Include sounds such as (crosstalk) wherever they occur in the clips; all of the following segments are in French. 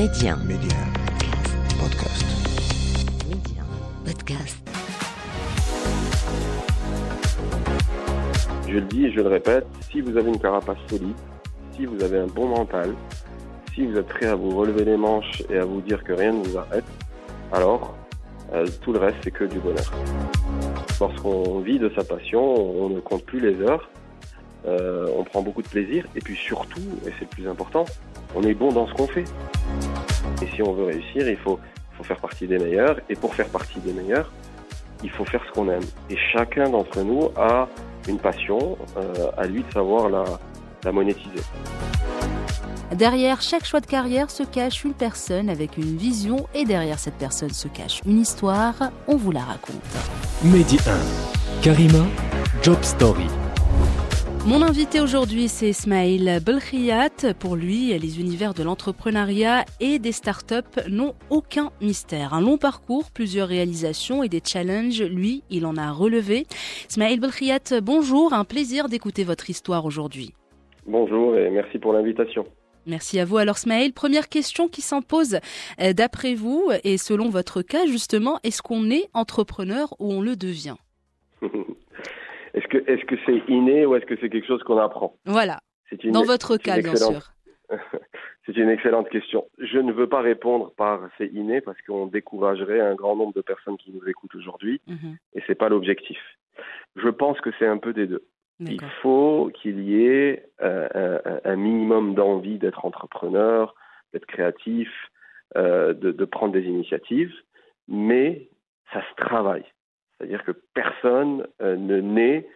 Média. Média. Podcast. Média. Podcast. Je le dis et je le répète, si vous avez une carapace solide, si vous avez un bon mental, si vous êtes prêt à vous relever les manches et à vous dire que rien ne vous arrête, alors euh, tout le reste c'est que du bonheur. Lorsqu'on vit de sa passion, on ne compte plus les heures, euh, on prend beaucoup de plaisir et puis surtout, et c'est le plus important, on est bon dans ce qu'on fait. Et si on veut réussir, il faut, faut faire partie des meilleurs et pour faire partie des meilleurs, il faut faire ce qu'on aime. Et chacun d'entre nous a une passion, euh, à lui de savoir la, la monétiser. Derrière chaque choix de carrière se cache une personne avec une vision et derrière cette personne se cache une histoire. On vous la raconte. Mehdi 1. Karima, Job Story. Mon invité aujourd'hui, c'est Ismail Belkhiyat. Pour lui, les univers de l'entrepreneuriat et des startups n'ont aucun mystère. Un long parcours, plusieurs réalisations et des challenges, lui, il en a relevé. Ismail Belkhiyat, bonjour, un plaisir d'écouter votre histoire aujourd'hui. Bonjour et merci pour l'invitation. Merci à vous. Alors Smaïl, première question qui s'impose euh, d'après vous et selon votre cas justement, est-ce qu'on est entrepreneur ou on le devient? (laughs) Est-ce que est-ce que c'est inné ou est-ce que c'est quelque chose qu'on apprend? Voilà. C'est une- Dans votre cas, bien sûr. (laughs) C'est une excellente question. Je ne veux pas répondre par c'est inné parce qu'on découragerait un grand nombre de personnes qui nous écoutent aujourd'hui Mhm. et c'est pas l'objectif. Je pense que c'est un peu des deux. Il faut qu'il y ait euh, un, un minimum d'envie d'être entrepreneur, d'être créatif, euh, de, de prendre des initiatives, mais ça se travaille. C'est-à-dire que personne euh, ne naît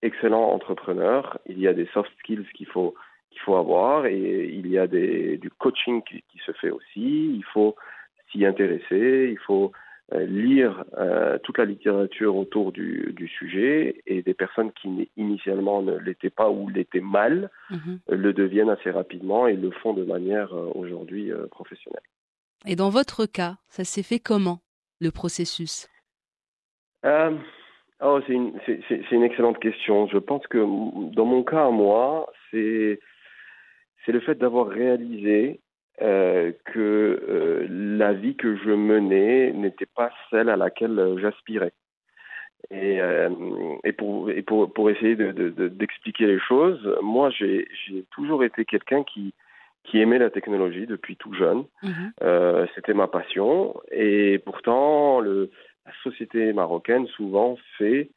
excellent entrepreneur. Il y a des soft skills qu'il faut qu'il faut avoir et il y a des, du coaching qui, qui se fait aussi. Il faut s'y intéresser, il faut euh, lire euh, toute la littérature autour du, du sujet et des personnes qui initialement ne l'étaient pas ou l'étaient mal Mhm. le deviennent assez rapidement et le font de manière aujourd'hui professionnelle. Et dans votre cas, ça s'est fait comment le processus? Euh, oh, c'est une, une excellente question. Je pense que dans mon cas, moi, c'est, le fait d'avoir réalisé euh, que euh, la vie que je menais n'était pas celle à laquelle j'aspirais. Et, euh, et, pour, et pour, pour essayer de, de, de- d'expliquer les choses, moi, j'ai, toujours été quelqu'un qui, qui aimait la technologie depuis tout jeune. Mhm. Euh, c'était ma passion. Et pourtant, le, la société marocaine souvent fait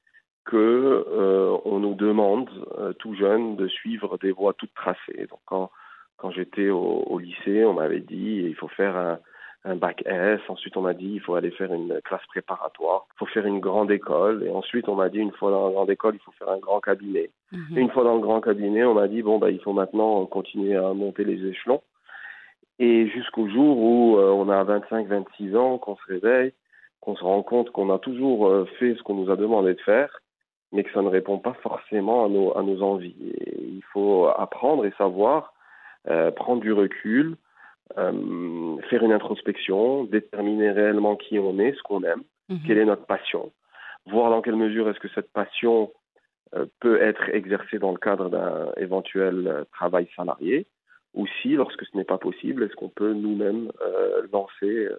que euh, on nous demande euh, tout jeune de suivre des voies toutes tracées. Donc quand quand j'étais au, au lycée, on m'avait dit il faut faire un, un bac S. Ensuite, on m'a dit il faut aller faire une classe préparatoire. Il faut faire une grande école. Et ensuite, on m'a dit une fois dans la grande école, il faut faire un grand cabinet. Mhm. Une fois dans le grand cabinet, on m'a dit bon bah il faut maintenant continuer à monter les échelons. Et jusqu'au jour où euh, on a 25, 26 ans, qu'on se réveille, qu'on se rend compte qu'on a toujours euh, fait ce qu'on nous a demandé de faire, mais que ça ne répond pas forcément à nos, à nos envies. Et il faut apprendre et savoir euh, prendre du recul, euh, faire une introspection, déterminer réellement qui on est, ce qu'on aime Mhm. quelle est notre passion, voir dans quelle mesure est-ce que cette passion euh, peut être exercée dans le cadre d'un éventuel travail salarié, ou si, lorsque ce n'est pas possible, est-ce qu'on peut nous-mêmes lancer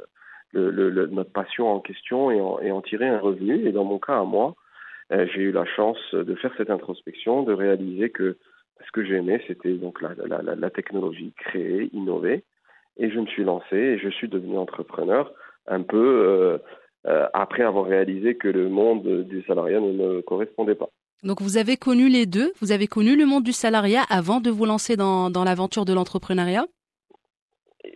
notre passion en question et en, tirer un revenu. Et dans mon cas, à moi, euh, j'ai eu la chance de faire cette introspection, de réaliser que ce que j'aimais, c'était donc la, la, la, la technologie, créer, innover. Et je me suis lancé et je suis devenu entrepreneur un peu euh, euh, après avoir réalisé que le monde du salariat ne me correspondait pas. Donc vous avez connu les deux, vous avez connu le monde du salariat avant de vous lancer dans, dans l'aventure de l'entrepreneuriat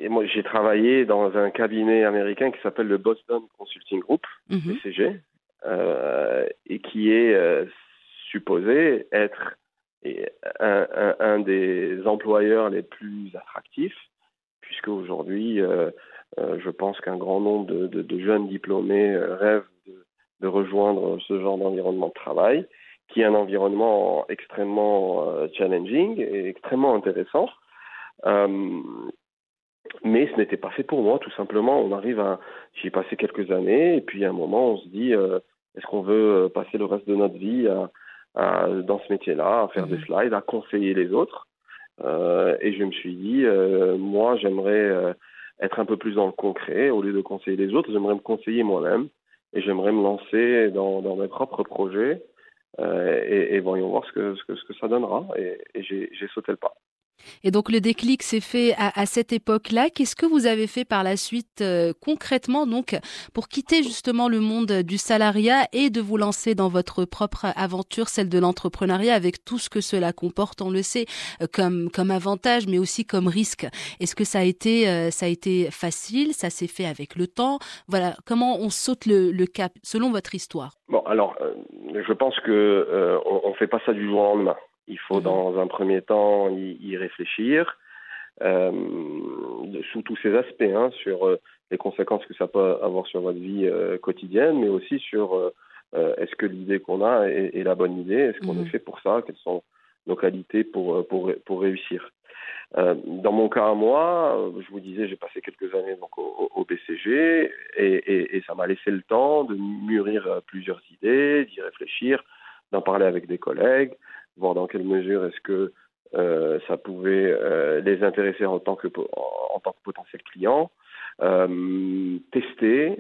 Et moi, j'ai travaillé dans un cabinet américain qui s'appelle le Boston Consulting Group, Mhm. BCG, euh, et qui est euh, supposé être un, un, un des employeurs les plus attractifs, puisque aujourd'hui, euh, je pense qu'un grand nombre de, de, de jeunes diplômés rêvent de, de rejoindre ce genre d'environnement de travail, qui est un environnement extrêmement challenging et extrêmement intéressant. Euh, mais ce n'était pas fait pour moi, tout simplement. On arrive à, j'y ai passé quelques années, et puis à un moment, on se dit, euh, est-ce qu'on veut euh, passer le reste de notre vie à, à, dans ce métier-là, à faire Mhm. des slides, à conseiller les autres? Euh, Et je me suis dit, euh, moi, j'aimerais euh, être un peu plus dans le concret. Au lieu de conseiller les autres, j'aimerais me conseiller moi-même et j'aimerais me lancer dans, dans mes propres projets. Euh, et, et, voyons voir ce que, ce que, ce que ça donnera. Et, et j'ai sauté le pas. Et donc le déclic s'est fait à, cette époque-là. Qu'est-ce que vous avez fait par la suite euh, concrètement donc pour quitter justement le monde du salariat et de vous lancer dans votre propre aventure, celle de l'entrepreneuriat, avec tout ce que cela comporte, on le sait, euh, comme avantage, mais aussi comme risque? Est-ce que ça a été euh, ça a été facile? Ça s'est fait avec le temps? Voilà, comment on saute le, le cap selon votre histoire? Bon, alors je pense que on, on fait pas ça du jour au lendemain. Il faut, mhm. dans un premier temps, y, réfléchir euh, sous tous ces aspects, hein, sur euh, les conséquences que ça peut avoir sur votre vie euh, quotidienne, mais aussi sur euh, est-ce que l'idée qu'on a est, est, la bonne idée, est-ce qu'on est mhm. fait pour ça, quelles sont nos qualités pour, pour, pour réussir? dans mon cas à moi, je vous disais, j'ai passé quelques années donc au, au BCG et, et, et ça m'a laissé le temps de mûrir plusieurs idées, d'y réfléchir, d'en parler avec des collègues, voir dans quelle mesure est-ce que euh, ça pouvait euh, les intéresser en tant que en tant que potentiel client, euh, tester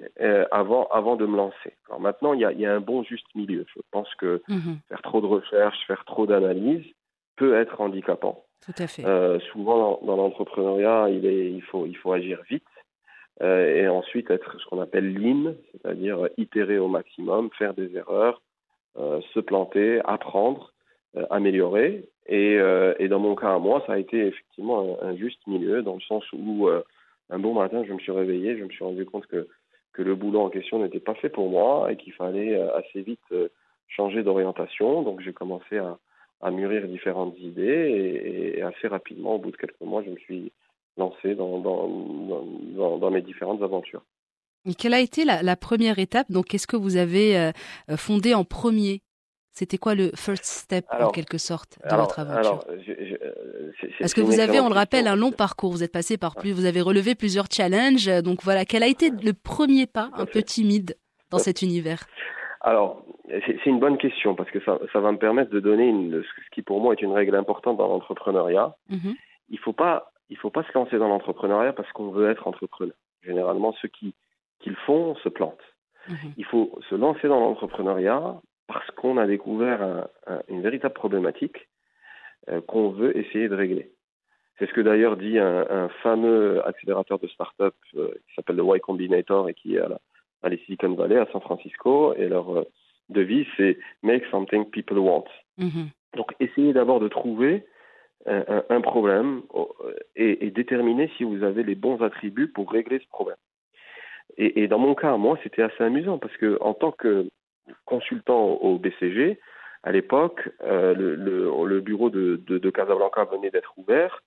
avant avant de me lancer. Alors maintenant, il y a, y a un bon juste milieu. Je pense que mmh faire trop de recherches, faire trop d'analyses peut être handicapant. Tout à fait. Souvent dans, dans l'entrepreneuriat, il est il faut il faut agir vite. et ensuite être ce qu'on appelle lean, c'est-à-dire itérer au maximum, faire des erreurs, se planter, apprendre, euh, améliorer. Et, euh, et, dans mon cas à moi, ça a été effectivement un, juste milieu, dans le sens où euh, un bon matin, je me suis réveillé, je me suis rendu compte que, que le boulot en question n'était pas fait pour moi et qu'il fallait assez vite changer d'orientation. Donc j'ai commencé à, à, mûrir différentes idées et, assez rapidement, au bout de quelques mois, je me suis lancé dans, dans, dans, mes différentes aventures. Et quelle a été la première étape? Donc, qu'est-ce que vous avez fondé en premier? C'était quoi le first step en quelque sorte de votre aventure Parce que vous avez, on le rappelle, un long parcours. Vous êtes passé par plus, vous avez relevé plusieurs challenges. Donc voilà, quel a été le premier pas, un peu timide, dans cet univers? Alors, c'est une bonne question parce que ça, ça, va me permettre de donner une, ce qui pour moi est une règle importante dans l'entrepreneuriat. Mm-hmm. Il faut pas, il faut pas se lancer dans l'entrepreneuriat parce qu'on veut être entrepreneur. Généralement, ceux qui, qui le font se plantent. Mm-hmm. Il faut se lancer dans l'entrepreneuriat parce qu'on a découvert un, un, une véritable problématique euh, qu'on veut essayer de régler. C'est ce que d'ailleurs dit un, un, fameux accélérateur de start-up euh, qui s'appelle le Y Combinator et qui est à, la, à les Silicon Valley, à San Francisco. Et leur euh, devise, c'est Make something people want. Mm -hmm. Donc, essayez d'abord de trouver un, un problème euh, et, et, déterminer si vous avez les bons attributs pour régler ce problème. Et, et dans mon cas, moi, c'était assez amusant parce que en tant que consultant au BCG, à l'époque, euh, le, le, le, bureau de, de, de Casablanca venait d'être ouvert.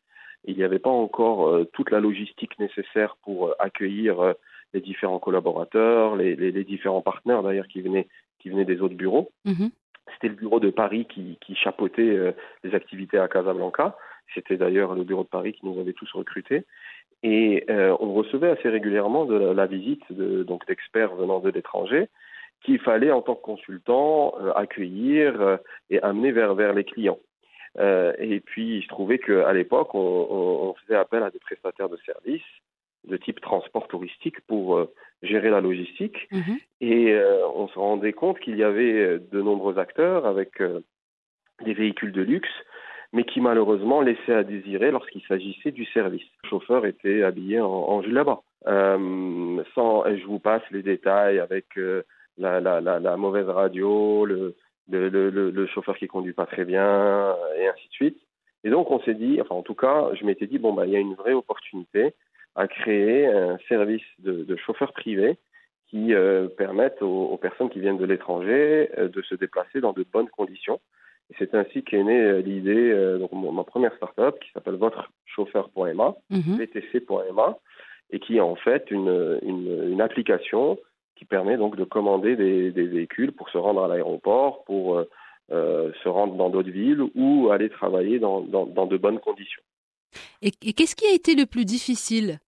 Il n'y avait pas encore euh, toute la logistique nécessaire pour euh, accueillir les différents collaborateurs, les, les, les différents partenaires d'ailleurs qui venaient, qui venaient des autres bureaux. -hmm. C'était le bureau de Paris qui, qui chapeautait les activités à Casablanca. C'était d'ailleurs le bureau de Paris qui nous avait tous recrutés. Et on recevait assez régulièrement de la, la visite de, donc d'experts venant de l'étranger qu'il fallait en tant que consultant euh, accueillir euh, et amener vers, vers les clients. Euh, et puis il se trouvait qu'à l'époque, on, on, on, faisait appel à des prestataires de services de type transport touristique pour euh, gérer la logistique. Mmh. Et euh, on se rendait compte qu'il y avait de nombreux acteurs avec des véhicules de luxe, mais qui malheureusement laissaient à désirer lorsqu'il s'agissait du service. Le chauffeur était habillé en, en là-bas. sans, je vous passe les détails avec la, la, la, la mauvaise radio, le, le, le, le, chauffeur qui conduit pas très bien, et ainsi de suite. Et donc on s'est dit, enfin en tout cas, je m'étais dit bon bah il y a une vraie opportunité à créer un service de, de chauffeur privé qui euh, permette aux, aux, personnes qui viennent de l'étranger euh, de se déplacer dans de bonnes conditions. Et c'est ainsi qu'est née euh, l'idée, euh, donc ma première startup qui s'appelle votre chauffeur.ma, mm -hmm. vtc.ma, et qui est en fait une, une, une application qui permet donc de commander des, véhicules pour se rendre à l'aéroport, pour euh, euh, se rendre dans d'autres villes ou aller travailler dans, dans, dans de bonnes conditions. Et, et qu'est-ce qui a été le plus difficile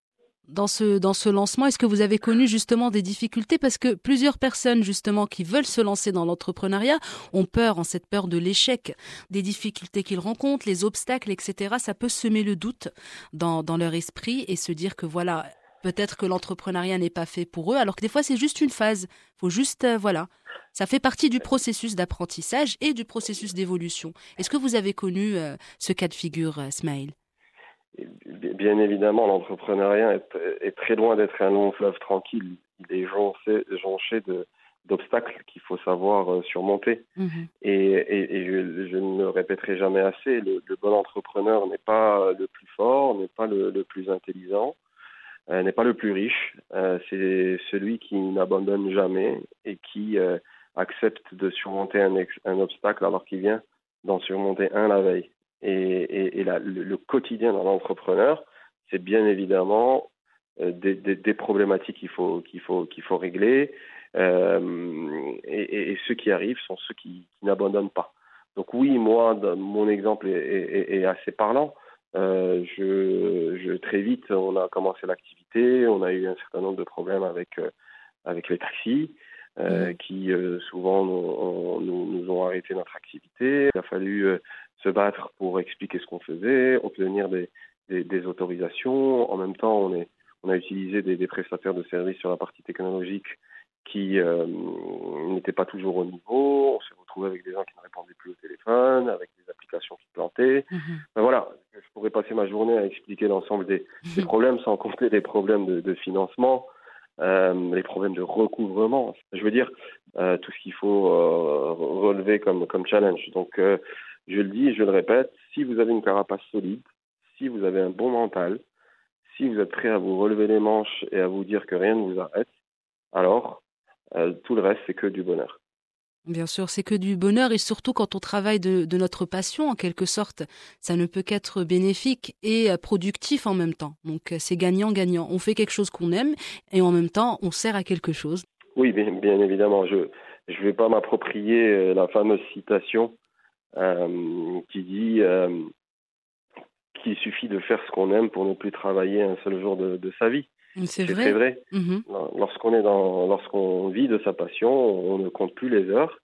dans ce, dans ce lancement? Est-ce que vous avez connu justement des difficultés? Parce que plusieurs personnes justement qui veulent se lancer dans l'entrepreneuriat ont peur, en cette peur de l'échec, des difficultés qu'ils rencontrent, les obstacles, etc. Ça peut semer le doute dans, dans leur esprit et se dire que voilà, peut-être que l'entrepreneuriat n'est pas fait pour eux, alors que des fois c'est juste une phase. Faut juste, euh, voilà, ça fait partie du processus d'apprentissage et du processus d'évolution. Est-ce que vous avez connu euh, ce cas de figure, euh, Smaïl Bien évidemment, l'entrepreneuriat est, très loin d'être un long fleuve tranquille. Il est jonché de, d'obstacles qu'il faut savoir surmonter. Mhm. Et, je, ne le répéterai jamais assez, le, bon entrepreneur n'est pas le plus fort, n'est pas le, plus intelligent, euh, n'est pas le plus riche. Euh, c'est celui qui n'abandonne jamais et qui euh, accepte de surmonter un, obstacle alors qu'il vient d'en surmonter un la veille. Et, le, quotidien d'un entrepreneur, c'est bien évidemment des, problématiques qu'il faut qu'il faut qu'il faut régler. Euh, et, ceux qui arrivent sont ceux qui, n'abandonnent pas. Donc oui, moi, mon exemple est assez parlant. Euh, je, je, très vite, on a commencé l'activité, on a eu un certain nombre de problèmes avec euh, avec les taxis, euh, mmh. qui souvent nous, nous, nous, ont arrêté notre activité. Il a fallu se battre pour expliquer ce qu'on faisait, obtenir des, des, des, autorisations. En même temps, on, est, on a utilisé des, des, prestataires de services sur la partie technologique qui n'étaient pas toujours au niveau. On s'est retrouvé avec des gens qui ne répondaient plus au téléphone, avec des applications qui plantaient. Mhm. Ben voilà, je pourrais passer ma journée à expliquer l'ensemble des, des, (laughs) problèmes, sans compter les problèmes de, de financement, euh, les problèmes de recouvrement. Je veux dire, euh, tout ce qu'il faut euh, relever comme, comme challenge. Donc, je le dis, je le répète, si vous avez une carapace solide, si vous avez un bon mental, si vous êtes prêt à vous relever les manches et à vous dire que rien ne vous arrête, alors tout le reste, c'est que du bonheur. Bien sûr, c'est que du bonheur et surtout quand on travaille de, notre passion, en quelque sorte, ça ne peut qu'être bénéfique et euh, productif en même temps. Donc euh, c'est gagnant-gagnant. On fait quelque chose qu'on aime et en même temps on sert à quelque chose. Oui, bien, évidemment. Je ne vais pas m'approprier la fameuse citation euh, qui dit euh, qu'il suffit de faire ce qu'on aime pour ne plus travailler un seul jour de sa vie. C'est vrai. vrai. Mmh lorsqu'on est dans, lorsqu'on vit de sa passion, on ne compte plus les heures.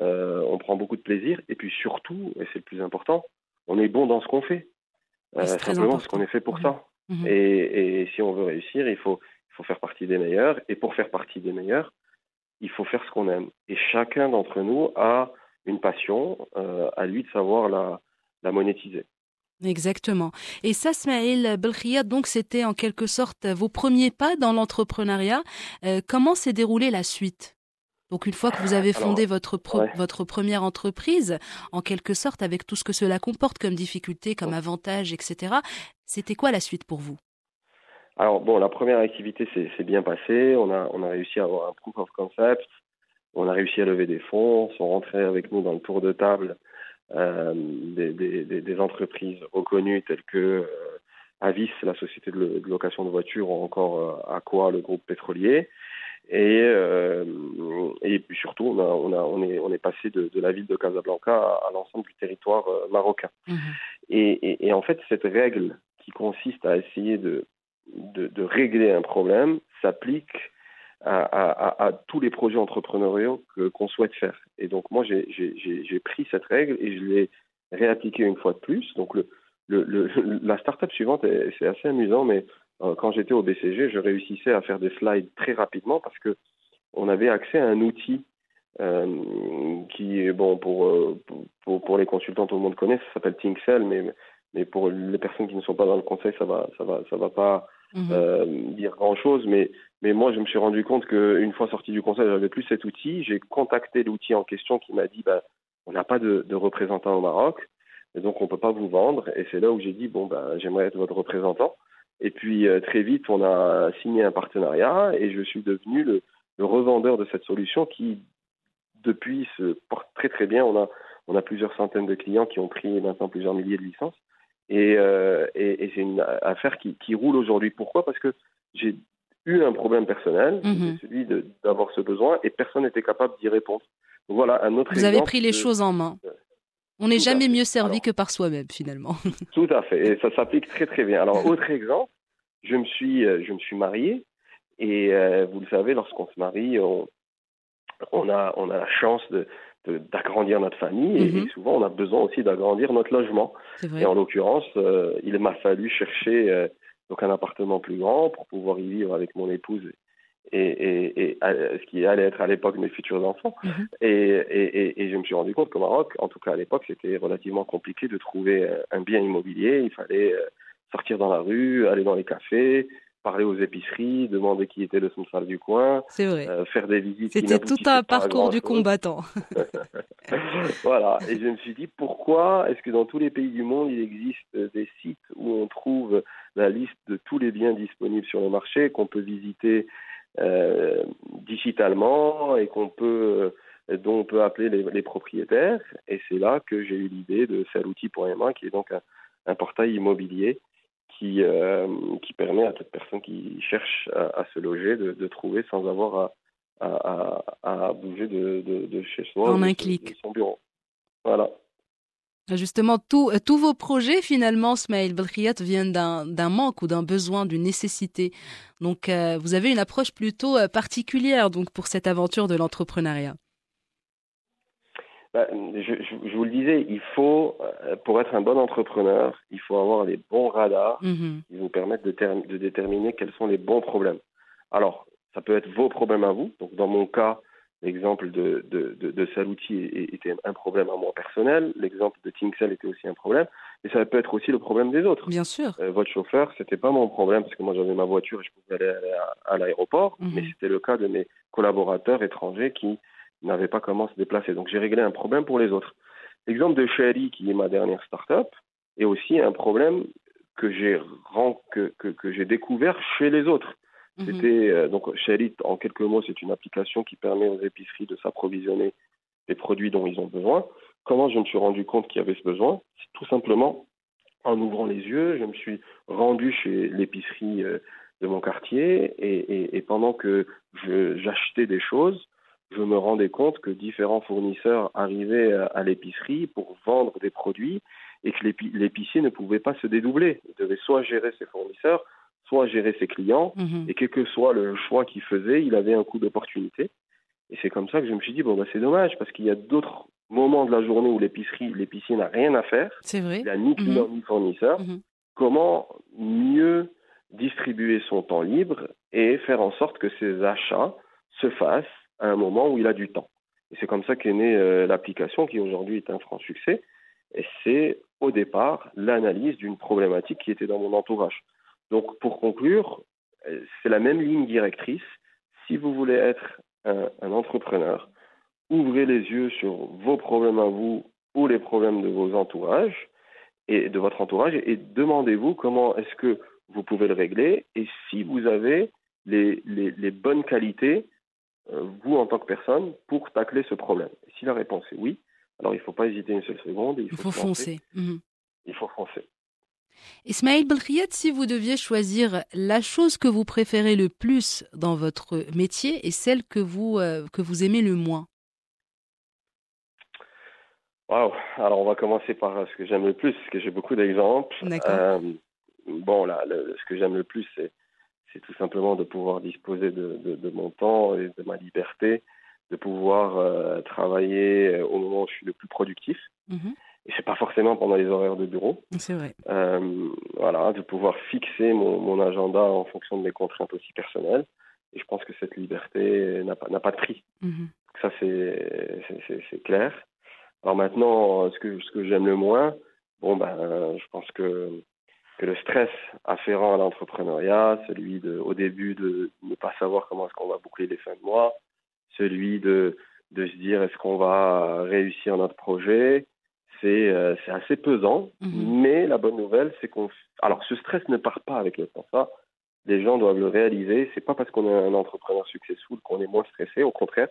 Euh, on prend beaucoup de plaisir et puis surtout, et c'est le plus important, on est bon dans ce qu'on fait. Euh, simplement parce qu'on est fait pour mmh. ça. Mmh. Et, et, si on veut réussir, il faut, il faut faire partie des meilleurs. Et pour faire partie des meilleurs, il faut faire ce qu'on aime. Et chacun d'entre nous a une passion, euh, à lui de savoir la, la monétiser. Exactement. Et ça, Smaïl Belkhia, donc c'était en quelque sorte vos premiers pas dans l'entrepreneuriat. Euh, comment s'est déroulée la suite? Donc une fois que vous avez fondé Alors, votre pro ouais. votre première entreprise, en quelque sorte avec tout ce que cela comporte comme difficulté, comme avantage, etc. C'était quoi la suite pour vous? Alors bon, la première activité s'est bien passée. On a on a réussi à avoir un proof of concept. On a réussi à lever des fonds. Sont rentrés avec nous dans le tour de table des, des, des, entreprises reconnues telles que euh, Avis, la société de, location de voitures, ou encore euh, Aqua, le groupe pétrolier. Et, euh, et puis surtout, on, a, on, a, on, est, on est passé de, de la ville de Casablanca à, à l'ensemble du territoire euh, marocain. Mmh. Et, et, et, en fait, cette règle qui consiste à essayer de, de, de régler un problème s'applique à, à, à, tous les projets entrepreneuriaux qu'on souhaite faire. Et donc moi, j'ai pris cette règle et je l'ai réappliquée une fois de plus. Donc le, le, le, (laughs) la startup suivante, c'est assez amusant, mais euh, quand j'étais au BCG, je réussissais à faire des slides très rapidement parce que on avait accès à un outil euh, qui est bon pour, pour, pour les consultants, tout le monde connaît, ça s'appelle ThinkCell, mais mais pour les personnes qui ne sont pas dans le conseil, ça va ça va ça va pas euh, dire grand chose, mais mais moi, je me suis rendu compte qu'une fois sorti du conseil, j'avais plus cet outil. J'ai contacté l'outil en question qui m'a dit, bah, on n'a pas de, représentant au Maroc, et donc on peut pas vous vendre. Et c'est là où j'ai dit, bon, bah, j'aimerais être votre représentant. Et puis euh, très vite, on a signé un partenariat et je suis devenu le, revendeur de cette solution qui, depuis, se porte très très bien. On a, plusieurs centaines de clients qui ont pris maintenant plusieurs milliers de licences. Et, euh, c'est une affaire qui roule aujourd'hui. Pourquoi? Parce que j'ai eu un problème personnel, c'est celui d'avoir ce besoin, et personne n'était capable d'y répondre. Donc voilà un autre Vous avez pris les de- choses en main. On n'est jamais mieux servi Alors- que par soi-même, finalement. (laughs) Tout à fait, et ça s'applique très très bien. Alors (laughs) autre exemple, je me suis euh, je me suis marié et euh, vous le savez, lorsqu'on se marie, on, on a on a la chance de d'agrandir notre famille et, Mhm. et souvent on a besoin aussi d'agrandir notre logement. Et en l'occurrence, euh, il m'a fallu chercher euh, donc un appartement plus grand pour pouvoir y vivre avec mon épouse et, et, ce qui allait être à l'époque mes futurs enfants. Mhm. et, et, je me suis rendu compte qu'au Maroc, en tout cas à l'époque, c'était relativement compliqué de trouver un bien immobilier. Il fallait euh, sortir dans la rue, aller dans les cafés, parler aux épiceries, demander qui était le sponsor du coin, euh, faire des visites. C'était tout un parcours du combattant. (laughs) (laughs) voilà, et je me suis dit pourquoi est-ce que dans tous les pays du monde il existe des sites où on trouve la liste de tous les biens disponibles sur le marché qu'on peut visiter euh, digitalement et qu'on peut dont on peut appeler les, propriétaires? Et c'est là que j'ai eu l'idée de Salouti.ma, qui est donc un, portail immobilier qui, euh, qui permet à toute personne qui cherche à, se loger de, trouver sans avoir à, à, bouger de, de, chez soi. En un clic. son bureau. Voilà. Justement, euh, tous vos projets, finalement, Smaïl Belkhiat, viennent d'un manque ou d'un besoin, d'une nécessité. Donc, euh, vous avez une approche plutôt euh, particulière donc, pour cette aventure de l'entrepreneuriat. Bah, je, vous le disais, il faut, pour être un bon entrepreneur, il faut avoir les bons radars mm-hmm. qui vous permettent de, de déterminer quels sont les bons problèmes. Alors, ça peut être vos problèmes à vous. Donc, dans mon cas, L'exemple de, de, de, de Saluti était un problème à moi personnel. L'exemple de Tinksel était aussi un problème. Et ça peut être aussi le problème des autres. Bien sûr. Euh, votre chauffeur, c'était pas mon problème parce que moi j'avais ma voiture et je pouvais aller à, l'aéroport. Mhm. Mais c'était le cas de mes collaborateurs étrangers qui n'avaient pas comment se déplacer. Donc j'ai réglé un problème pour les autres. L'exemple de Sherry, qui est ma dernière start-up, est aussi un problème que j'ai que, que, que découvert chez les autres. C'était euh, donc en quelques mots, c'est une application qui permet aux épiceries de s'approvisionner des produits dont ils ont besoin. Comment je me suis rendu compte qu'il y avait ce besoin? C'est tout simplement en ouvrant les yeux, je me suis rendu chez l'épicerie euh, de mon quartier et, et, pendant que j'achetais des choses, je me rendais compte que différents fournisseurs arrivaient à, l'épicerie pour vendre des produits et que l'épicier ne pouvait pas se dédoubler. Il devait soit gérer ses fournisseurs, soit gérer ses clients, mhm. et quel que soit le choix qu'il faisait, il avait un coup d'opportunité. Et c'est comme ça que je me suis dit, bon, bah, c'est dommage, parce qu'il y a d'autres moments de la journée où l'épicerie, l'épicier n'a rien à faire. C'est vrai. Il n'a ni client mhm. ni fournisseur. Mhm. Comment mieux distribuer son temps libre et faire en sorte que ses achats se fassent à un moment où il a du temps. Et c'est comme ça qu'est née euh, l'application qui aujourd'hui est un franc succès. Et c'est au départ l'analyse d'une problématique qui était dans mon entourage. Donc, pour conclure, euh, c'est la même ligne directrice. Si vous voulez être un, entrepreneur, ouvrez les yeux sur vos problèmes à vous ou les problèmes de vos entourages et de votre entourage et, demandez-vous comment est-ce que vous pouvez le régler et si vous avez les, bonnes qualités, vous en tant que personne, pour tacler ce problème. Si la réponse est oui, alors il ne faut pas hésiter une seule seconde. il faut, foncer. Mhm. Il faut foncer. Ismaël Belkhiat, si vous deviez choisir la chose que vous préférez le plus dans votre métier et celle que vous, euh, que vous aimez le moins? Wow. Alors, on va commencer par ce que j'aime le plus, parce que j'ai beaucoup d'exemples. Euh, bon, là, ce que j'aime le plus, c'est, c'est tout simplement de pouvoir disposer de, de, mon temps et de ma liberté, de pouvoir euh, travailler au moment où je suis le plus productif. Mm-hmm. Et c'est pas forcément pendant les horaires de bureau. C'est vrai. Euh, voilà, de pouvoir fixer mon, mon, agenda en fonction de mes contraintes aussi personnelles. Et je pense que cette liberté n'a pas, n'a pas de prix. Mm-hmm. Ça, c'est, c'est, c'est clair. Alors maintenant, ce que, ce que j'aime le moins, bon, ben, je pense que, que le stress afférent à l'entrepreneuriat, celui de, au début de ne pas savoir comment est-ce qu'on va boucler les fins de mois, celui de, de se dire est-ce qu'on va réussir notre projet, euh, c'est assez pesant, mhm. mais la bonne nouvelle, c'est qu'on. Alors, ce stress ne part pas avec le temps. Ça, les gens doivent le réaliser. C'est pas parce qu'on est un entrepreneur successful qu'on est moins stressé. Au contraire,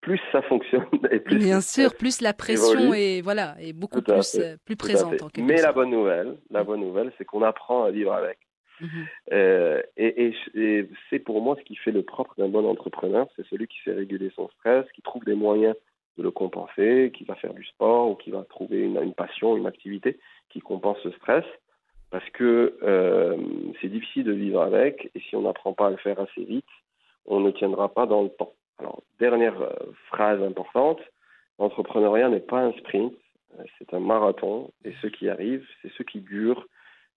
plus ça fonctionne (laughs) et plus. Bien sûr, plus la pression est voilà est beaucoup plus euh, plus présente. En mais la bonne nouvelle, la bonne nouvelle, c'est qu'on apprend à vivre avec. Mhm. Euh, et, et c'est pour moi ce qui fait le propre d'un bon entrepreneur, c'est celui qui sait réguler son stress, qui trouve des moyens de le compenser, qui va faire du sport ou qui va trouver une, passion, une activité qui compense ce stress. Parce que euh, c'est difficile de vivre avec et si on n'apprend pas à le faire assez vite, on ne tiendra pas dans le temps. Alors, dernière euh, phrase importante, l'entrepreneuriat n'est pas un sprint, euh, c'est un marathon et ceux qui arrivent, c'est ceux qui durent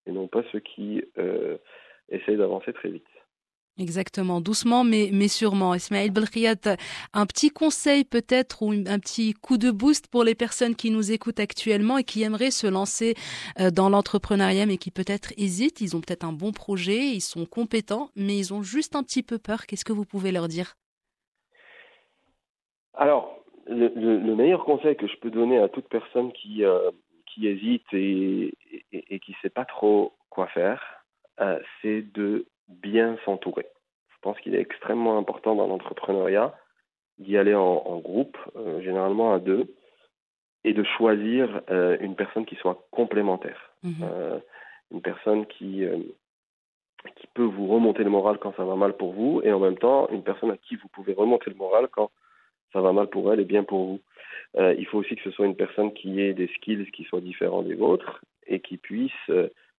et non pas ceux qui essaye d'avancer très vite. Exactement, doucement mais, sûrement. Ismaël Belkhiat, un petit conseil peut-être ou un petit coup de boost pour les personnes qui nous écoutent actuellement et qui aimeraient se lancer euh, dans l'entrepreneuriat mais qui peut-être hésitent. Ils ont peut-être un bon projet, ils sont compétents, mais ils ont juste un petit peu peur. Qu'est-ce que vous pouvez leur dire? Alors, le, meilleur conseil que je peux donner à toute personne qui, euh, qui hésite et, et, qui ne sait pas trop quoi faire, euh, c'est de bien s'entourer. Je pense qu'il est extrêmement important dans l'entrepreneuriat d'y aller en, groupe, euh, généralement à deux, et de choisir une personne qui soit complémentaire. Mhm. Une personne qui, qui peut vous remonter le moral quand ça va mal pour vous, et en même temps, une personne à qui vous pouvez remonter le moral quand ça va mal pour elle et bien pour vous. il faut aussi que ce soit une personne qui ait des skills qui soient différents des vôtres et qui puisse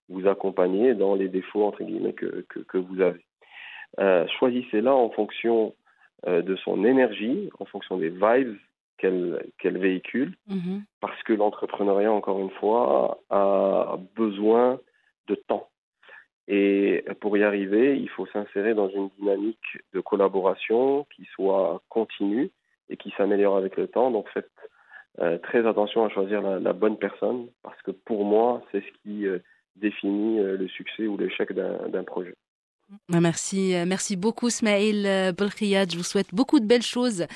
vous accompagner dans les défauts entre guillemets que, que, vous avez. Euh, choisissez-la en fonction euh, de son énergie, en fonction des vibes qu'elle véhicule, mhm. parce que l'entrepreneuriat, encore une fois, a besoin de temps. Et pour y arriver, il faut s'insérer dans une dynamique de collaboration qui soit continue et qui s'améliore avec le temps. Donc faites euh, très attention à choisir la, la, bonne personne, parce que pour moi, c'est ce qui définit euh, le succès ou l'échec d'un projet. Ah, merci, euh, merci beaucoup Smaïl euh, Belkhiad. Je vous souhaite beaucoup de belles choses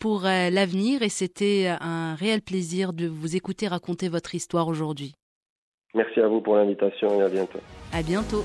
pour l'avenir et c'était un réel plaisir de vous écouter raconter votre histoire aujourd'hui. Merci à vous pour l'invitation et à bientôt. À bientôt.